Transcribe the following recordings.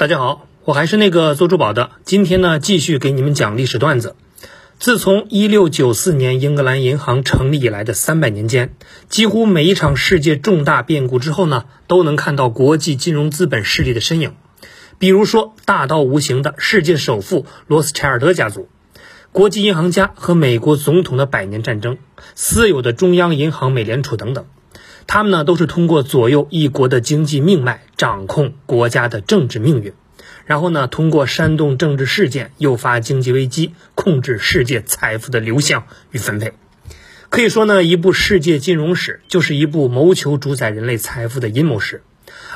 大家好，我还是那个做珠宝的。今天呢，继续给你们讲历史段子。自从1694年英格兰银行成立以来的三百年间，几乎每一场世界重大变故之后呢，都能看到国际金融资本势力的身影。比如说，大到无形的世界首富罗斯柴尔德家族，国际银行家和美国总统的百年战争，私有的中央银行美联储等等。他们呢，都是通过左右一国的经济命脉，掌控国家的政治命运，然后呢，通过煽动政治事件，诱发经济危机，控制世界财富的流向与分配。可以说呢，一部世界金融史就是一部谋求主宰人类财富的阴谋史。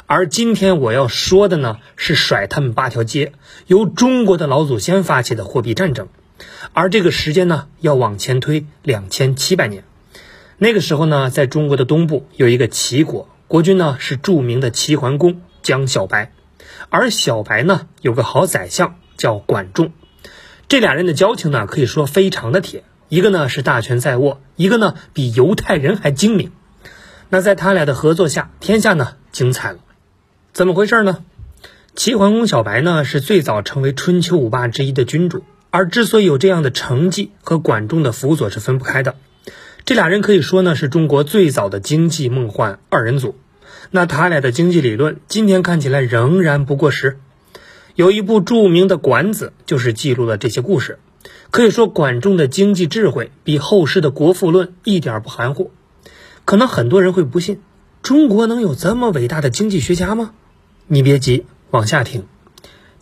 而今天我要说的呢，是甩他们八条街，由中国的老祖先发起的货币战争。而这个时间呢，要往前推两千七百年。那个时候呢，在中国的东部有一个齐国，国君呢是著名的齐桓公江小白，而小白呢有个好宰相叫管仲，这俩人的交情呢可以说非常的铁，一个呢是大权在握，一个呢比犹太人还精明。那在他俩的合作下，天下呢精彩了。怎么回事呢？齐桓公小白呢是最早成为春秋五霸之一的君主，而之所以有这样的成绩，和管仲的辅佐是分不开的。这俩人可以说呢是中国最早的经济梦幻二人组，那他俩的经济理论今天看起来仍然不过时。有一部著名的《管子》就是记录了这些故事，可以说管仲的经济智慧比后世的《国富论》一点不含糊。可能很多人会不信，中国能有这么伟大的经济学家吗？你别急，往下听，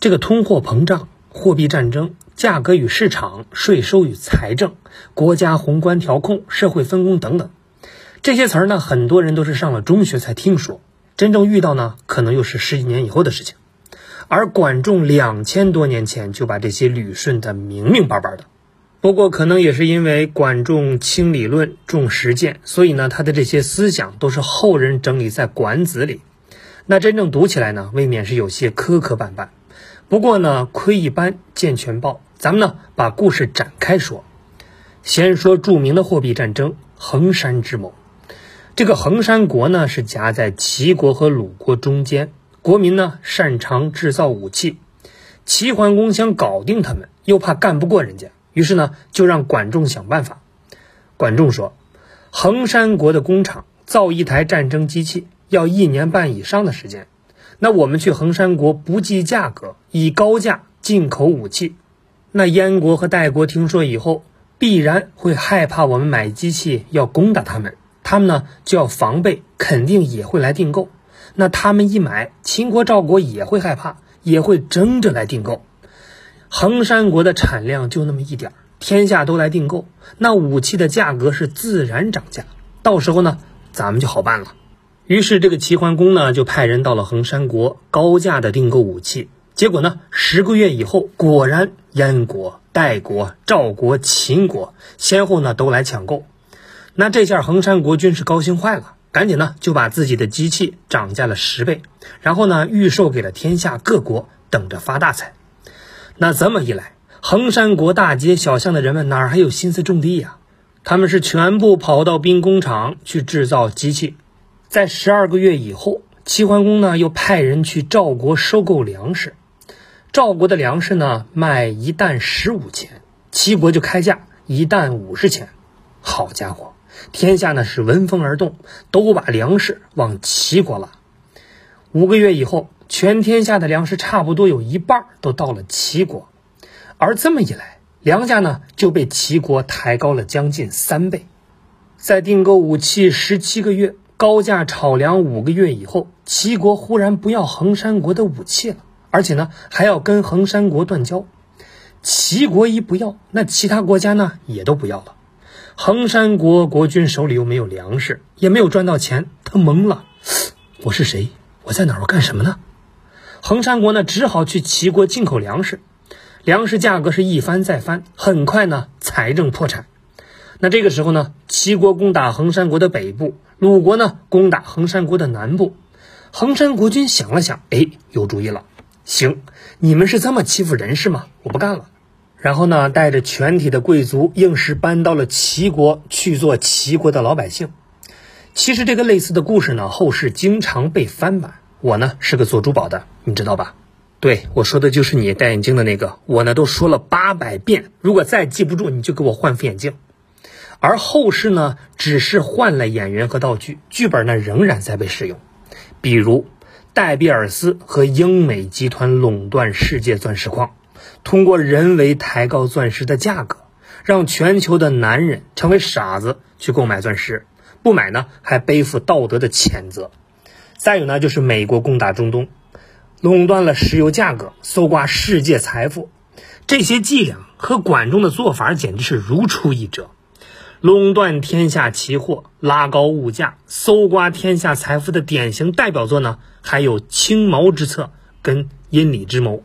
这个通货膨胀、货币战争。价格与市场、税收与财政、国家宏观调控、社会分工等等，这些词儿呢，很多人都是上了中学才听说，真正遇到呢，可能又是十几年以后的事情。而管仲两千多年前就把这些捋顺的明明白白的。不过，可能也是因为管仲轻理论重实践，所以呢，他的这些思想都是后人整理在《管子》里。那真正读起来呢，未免是有些磕磕绊绊。不过呢，窥一斑见全豹。咱们呢，把故事展开说。先说著名的货币战争——衡山之谋。这个衡山国呢，是夹在齐国和鲁国中间，国民呢擅长制造武器。齐桓公想搞定他们，又怕干不过人家，于是呢，就让管仲想办法。管仲说：“衡山国的工厂造一台战争机器，要一年半以上的时间。”那我们去衡山国不计价格，以高价进口武器，那燕国和代国听说以后，必然会害怕我们买机器要攻打他们，他们呢就要防备，肯定也会来订购。那他们一买，秦国、赵国也会害怕，也会争着来订购。衡山国的产量就那么一点儿，天下都来订购，那武器的价格是自然涨价，到时候呢，咱们就好办了。于是，这个齐桓公呢，就派人到了衡山国，高价的订购武器。结果呢，十个月以后，果然燕国、代国、赵国、秦国先后呢都来抢购。那这下衡山国君是高兴坏了，赶紧呢就把自己的机器涨价了十倍，然后呢预售给了天下各国，等着发大财。那这么一来，衡山国大街小巷的人们哪还有心思种地呀？他们是全部跑到兵工厂去制造机器。在十二个月以后，齐桓公呢又派人去赵国收购粮食。赵国的粮食呢卖一担十五钱，齐国就开价一担五十钱。好家伙，天下呢是闻风而动，都把粮食往齐国拉。五个月以后，全天下的粮食差不多有一半都到了齐国，而这么一来，粮价呢就被齐国抬高了将近三倍。在订购武器十七个月。高价炒粮五个月以后，齐国忽然不要衡山国的武器了，而且呢还要跟衡山国断交。齐国一不要，那其他国家呢也都不要了。衡山国国君手里又没有粮食，也没有赚到钱，他懵了。我是谁？我在哪儿？我干什么呢？衡山国呢只好去齐国进口粮食，粮食价格是一翻再翻，很快呢财政破产。那这个时候呢，齐国攻打衡山国的北部，鲁国呢攻打衡山国的南部。衡山国君想了想，哎，有主意了。行，你们是这么欺负人是吗？我不干了。然后呢，带着全体的贵族，硬是搬到了齐国去做齐国的老百姓。其实这个类似的故事呢，后世经常被翻版。我呢是个做珠宝的，你知道吧？对我说的就是你戴眼镜的那个，我呢都说了八百遍，如果再记不住，你就给我换副眼镜。而后世呢，只是换了演员和道具，剧本呢仍然在被使用。比如，戴比尔斯和英美集团垄断世界钻石矿，通过人为抬高钻石的价格，让全球的男人成为傻子去购买钻石，不买呢还背负道德的谴责。再有呢，就是美国攻打中东，垄断了石油价格，搜刮世界财富，这些伎俩和管仲的做法简直是如出一辙。垄断天下期货，拉高物价，搜刮天下财富的典型代表作呢，还有青毛之策跟阴里之谋。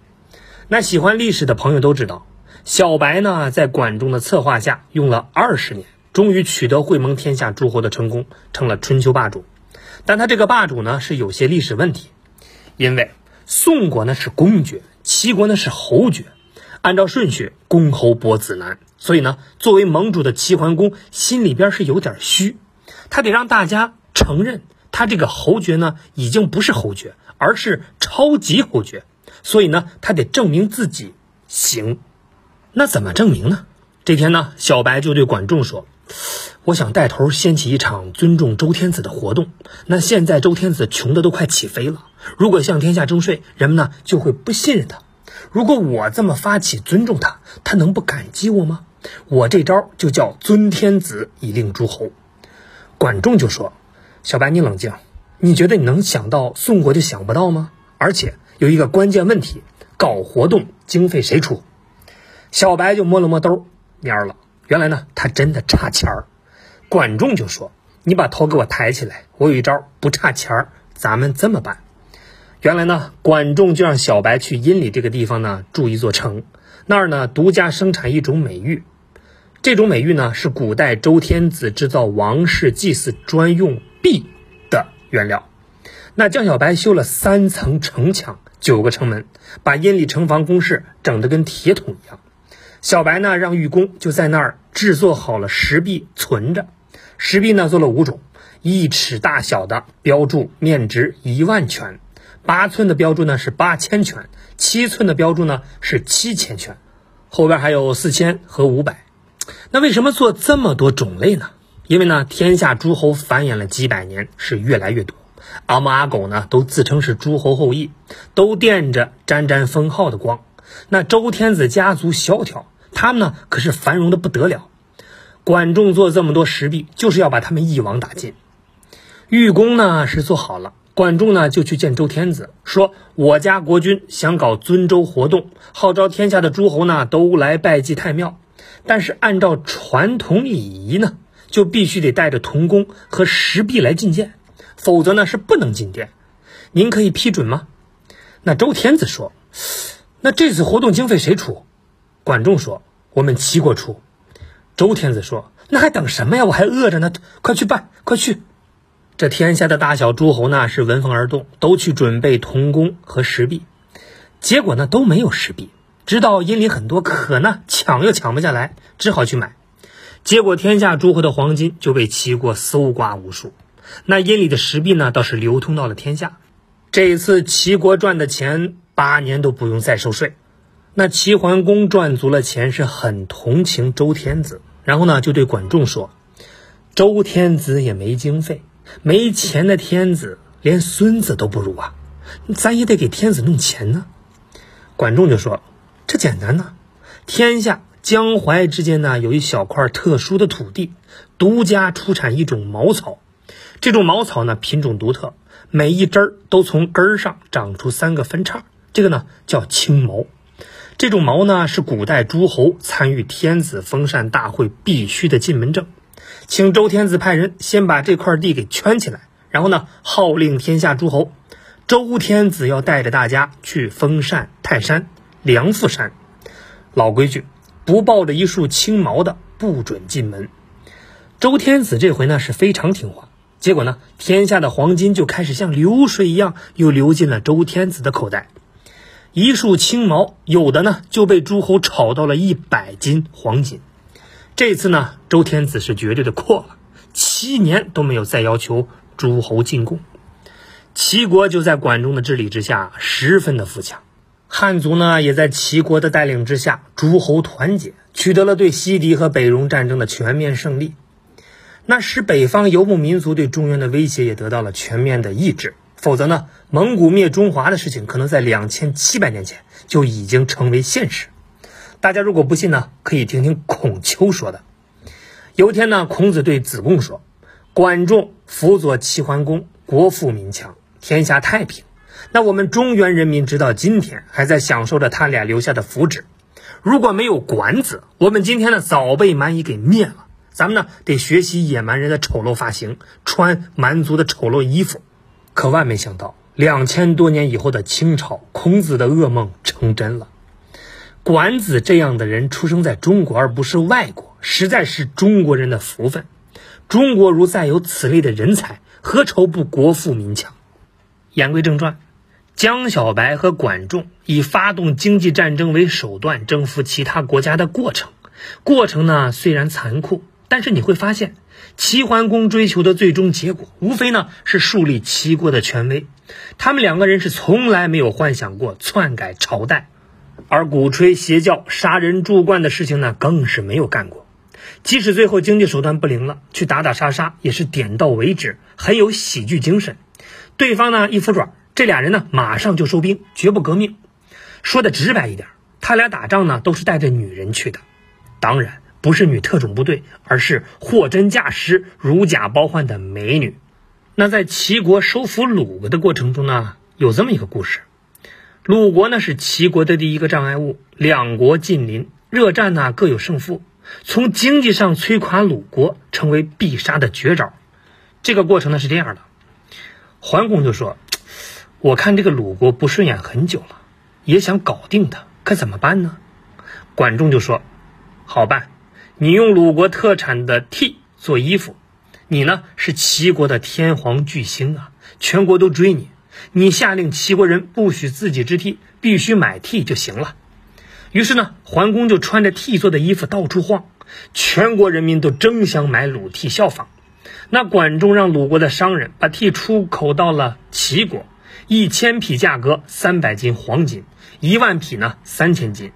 那喜欢历史的朋友都知道，小白呢在管仲的策划下用了二十年，终于取得会盟天下诸侯的成功，成了春秋霸主。但他这个霸主呢是有些历史问题，因为宋国呢是公爵，齐国呢是侯爵，按照顺序，公侯伯子男。所以呢，作为盟主的齐桓公心里边是有点虚，他得让大家承认他这个侯爵呢已经不是侯爵，而是超级侯爵。所以呢，他得证明自己行。那怎么证明呢？这天呢，小白就对管仲说：“我想带头掀起一场尊重周天子的活动。那现在周天子穷的都快起飞了，如果向天下征税，人们呢就会不信任他。如果我这么发起尊重他，他能不感激我吗？”我这招就叫尊天子以令诸侯。管仲就说：“小白，你冷静，你觉得你能想到宋国就想不到吗？而且有一个关键问题，搞活动经费谁出？”小白就摸了摸兜，蔫了。原来呢，他真的差钱儿。管仲就说：“你把头给我抬起来，我有一招不差钱儿，咱们这么办。”原来呢，管仲就让小白去阴里这个地方呢筑一座城。那儿呢，独家生产一种美玉，这种美玉呢是古代周天子制造王室祭祀专用璧的原料。那江小白修了三层城墙，九个城门，把阴里城防工事整得跟铁桶一样。小白呢让玉工就在那儿制作好了石壁存着，石壁呢做了五种，一尺大小的标注面值一万拳。八寸的标注呢是八千拳，七寸的标注呢是七千拳，后边还有四千和五百。那为什么做这么多种类呢？因为呢，天下诸侯繁衍了几百年，是越来越多。阿猫阿狗呢都自称是诸侯后裔，都惦着沾沾封号的光。那周天子家族萧条，他们呢可是繁荣的不得了。管仲做这么多石壁，就是要把他们一网打尽。玉工呢是做好了。管仲呢就去见周天子，说我家国君想搞尊周活动，号召天下的诸侯呢都来拜祭太庙，但是按照传统礼仪呢，就必须得带着童工和石璧来觐见，否则呢是不能进殿。您可以批准吗？那周天子说，那这次活动经费谁出？管仲说，我们齐国出。周天子说，那还等什么呀？我还饿着呢，快去办，快去。这天下的大小诸侯呢是闻风而动，都去准备铜弓和石璧，结果呢都没有石璧，知道阴里很多，可呢抢又抢不下来，只好去买。结果天下诸侯的黄金就被齐国搜刮无数，那阴里的石璧呢倒是流通到了天下。这一次齐国赚的钱，八年都不用再收税。那齐桓公赚足了钱，是很同情周天子，然后呢就对管仲说：“周天子也没经费。”没钱的天子连孙子都不如啊，咱也得给天子弄钱呢。管仲就说：“这简单呢，天下江淮之间呢有一小块特殊的土地，独家出产一种茅草。这种茅草呢品种独特，每一枝儿都从根儿上长出三个分叉，这个呢叫青茅。这种茅呢是古代诸侯参与天子封禅大会必须的进门证。”请周天子派人先把这块地给圈起来，然后呢，号令天下诸侯，周天子要带着大家去封禅泰山、梁父山。老规矩，不抱着一束青毛的不准进门。周天子这回呢是非常听话，结果呢，天下的黄金就开始像流水一样又流进了周天子的口袋。一束青毛，有的呢就被诸侯炒到了一百斤黄金。这次呢，周天子是绝对的阔了，七年都没有再要求诸侯进贡，齐国就在管仲的治理之下十分的富强。汉族呢也在齐国的带领之下，诸侯团结，取得了对西狄和北戎战争的全面胜利。那使北方游牧民族对中原的威胁也得到了全面的抑制。否则呢，蒙古灭中华的事情可能在两千七百年前就已经成为现实。大家如果不信呢，可以听听孔丘说的。有一天呢，孔子对子贡说：“管仲辅佐齐桓公，国富民强，天下太平。那我们中原人民直到今天还在享受着他俩留下的福祉。如果没有管子，我们今天呢早被蛮夷给灭了。咱们呢得学习野蛮人的丑陋发型，穿蛮族的丑陋衣服。”可万没想到，两千多年以后的清朝，孔子的噩梦成真了。管子这样的人出生在中国，而不是外国，实在是中国人的福分。中国如再有此类的人才，何愁不国富民强？言归正传，江小白和管仲以发动经济战争为手段征服其他国家的过程，过程呢虽然残酷。但是你会发现，齐桓公追求的最终结果，无非呢是树立齐国的权威。他们两个人是从来没有幻想过篡改朝代，而鼓吹邪教、杀人铸罐的事情呢，更是没有干过。即使最后经济手段不灵了，去打打杀杀，也是点到为止，很有喜剧精神。对方呢一服软，这俩人呢马上就收兵，绝不革命。说的直白一点，他俩打仗呢都是带着女人去的，当然。不是女特种部队，而是货真价实、如假包换的美女。那在齐国收服鲁国的过程中呢，有这么一个故事：鲁国呢是齐国的第一个障碍物，两国近邻，热战呢各有胜负。从经济上摧垮鲁国，成为必杀的绝招。这个过程呢是这样的：桓公就说：“我看这个鲁国不顺眼很久了，也想搞定他，可怎么办呢？”管仲就说：“好办。”你用鲁国特产的 T 做衣服，你呢是齐国的天皇巨星啊，全国都追你。你下令齐国人不许自己织替，必须买替就行了。于是呢，桓公就穿着替做的衣服到处晃，全国人民都争相买鲁替效仿。那管仲让鲁国的商人把替出口到了齐国，一千匹价格三百斤黄金，一万匹呢三千金。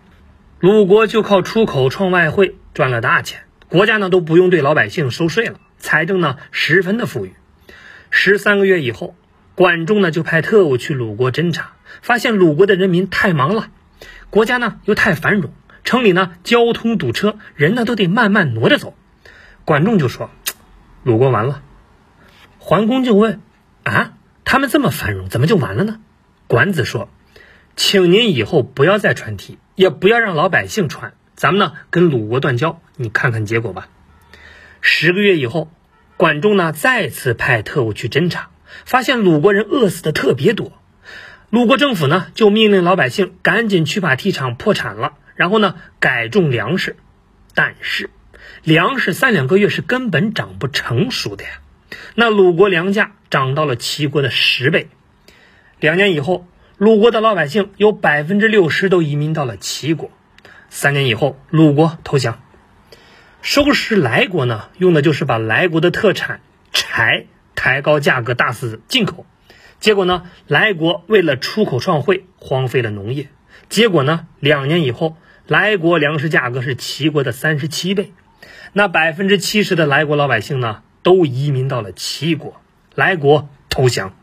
鲁国就靠出口创外汇。赚了大钱，国家呢都不用对老百姓收税了，财政呢十分的富裕。十三个月以后，管仲呢就派特务去鲁国侦查，发现鲁国的人民太忙了，国家呢又太繁荣，城里呢交通堵车，人呢都得慢慢挪着走。管仲就说：“鲁国完了。”桓公就问：“啊，他们这么繁荣，怎么就完了呢？”管子说：“请您以后不要再传题，也不要让老百姓传。”咱们呢跟鲁国断交，你看看结果吧。十个月以后，管仲呢再次派特务去侦查，发现鲁国人饿死的特别多。鲁国政府呢就命令老百姓赶紧去把替厂破产了，然后呢改种粮食。但是粮食三两个月是根本长不成熟的呀。那鲁国粮价涨到了齐国的十倍。两年以后，鲁国的老百姓有百分之六十都移民到了齐国。三年以后，鲁国投降，收拾莱国呢，用的就是把莱国的特产柴抬高价格，大肆进口。结果呢，来国为了出口创汇，荒废了农业。结果呢，两年以后，来国粮食价格是齐国的三十七倍。那百分之七十的来国老百姓呢，都移民到了齐国，来国投降。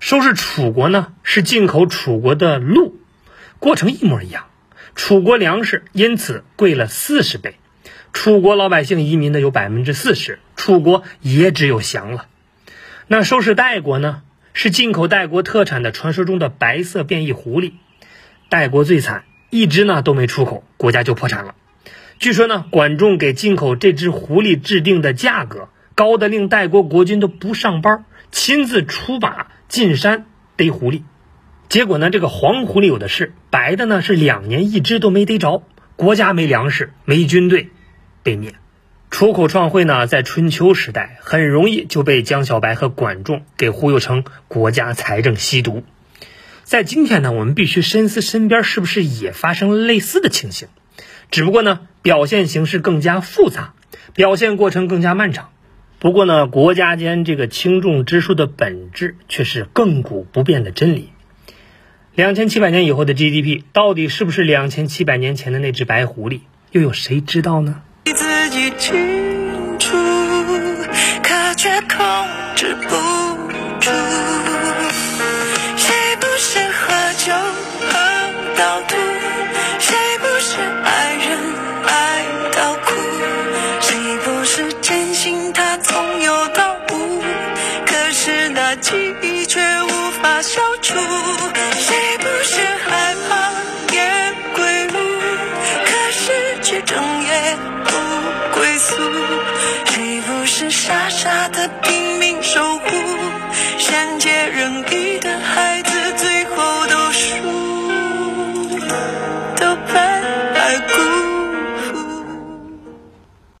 收拾楚国呢，是进口楚国的鹿，过程一模一样。楚国粮食因此贵了四十倍，楚国老百姓移民的有百分之四十，楚国也只有降了。那收拾代国呢？是进口代国特产的传说中的白色变异狐狸，代国最惨，一只呢都没出口，国家就破产了。据说呢，管仲给进口这只狐狸制定的价格高的令代国国君都不上班，亲自出马进山逮狐狸。结果呢，这个黄狐狸有的是，白的呢是两年一只都没逮着，国家没粮食，没军队，被灭。出口创汇呢，在春秋时代很容易就被江小白和管仲给忽悠成国家财政吸毒。在今天呢，我们必须深思身边是不是也发生类似的情形，只不过呢，表现形式更加复杂，表现过程更加漫长。不过呢，国家间这个轻重之数的本质却是亘古不变的真理。两千七百年以后的 GDP 到底是不是两千七百年前的那只白狐狸？又有谁知道呢？清楚，可却控制不住。谁不是喝酒喝到吐？谁不是爱人爱到哭？谁不是真心他总有到无？可是那记忆却无法消除。谁 try to be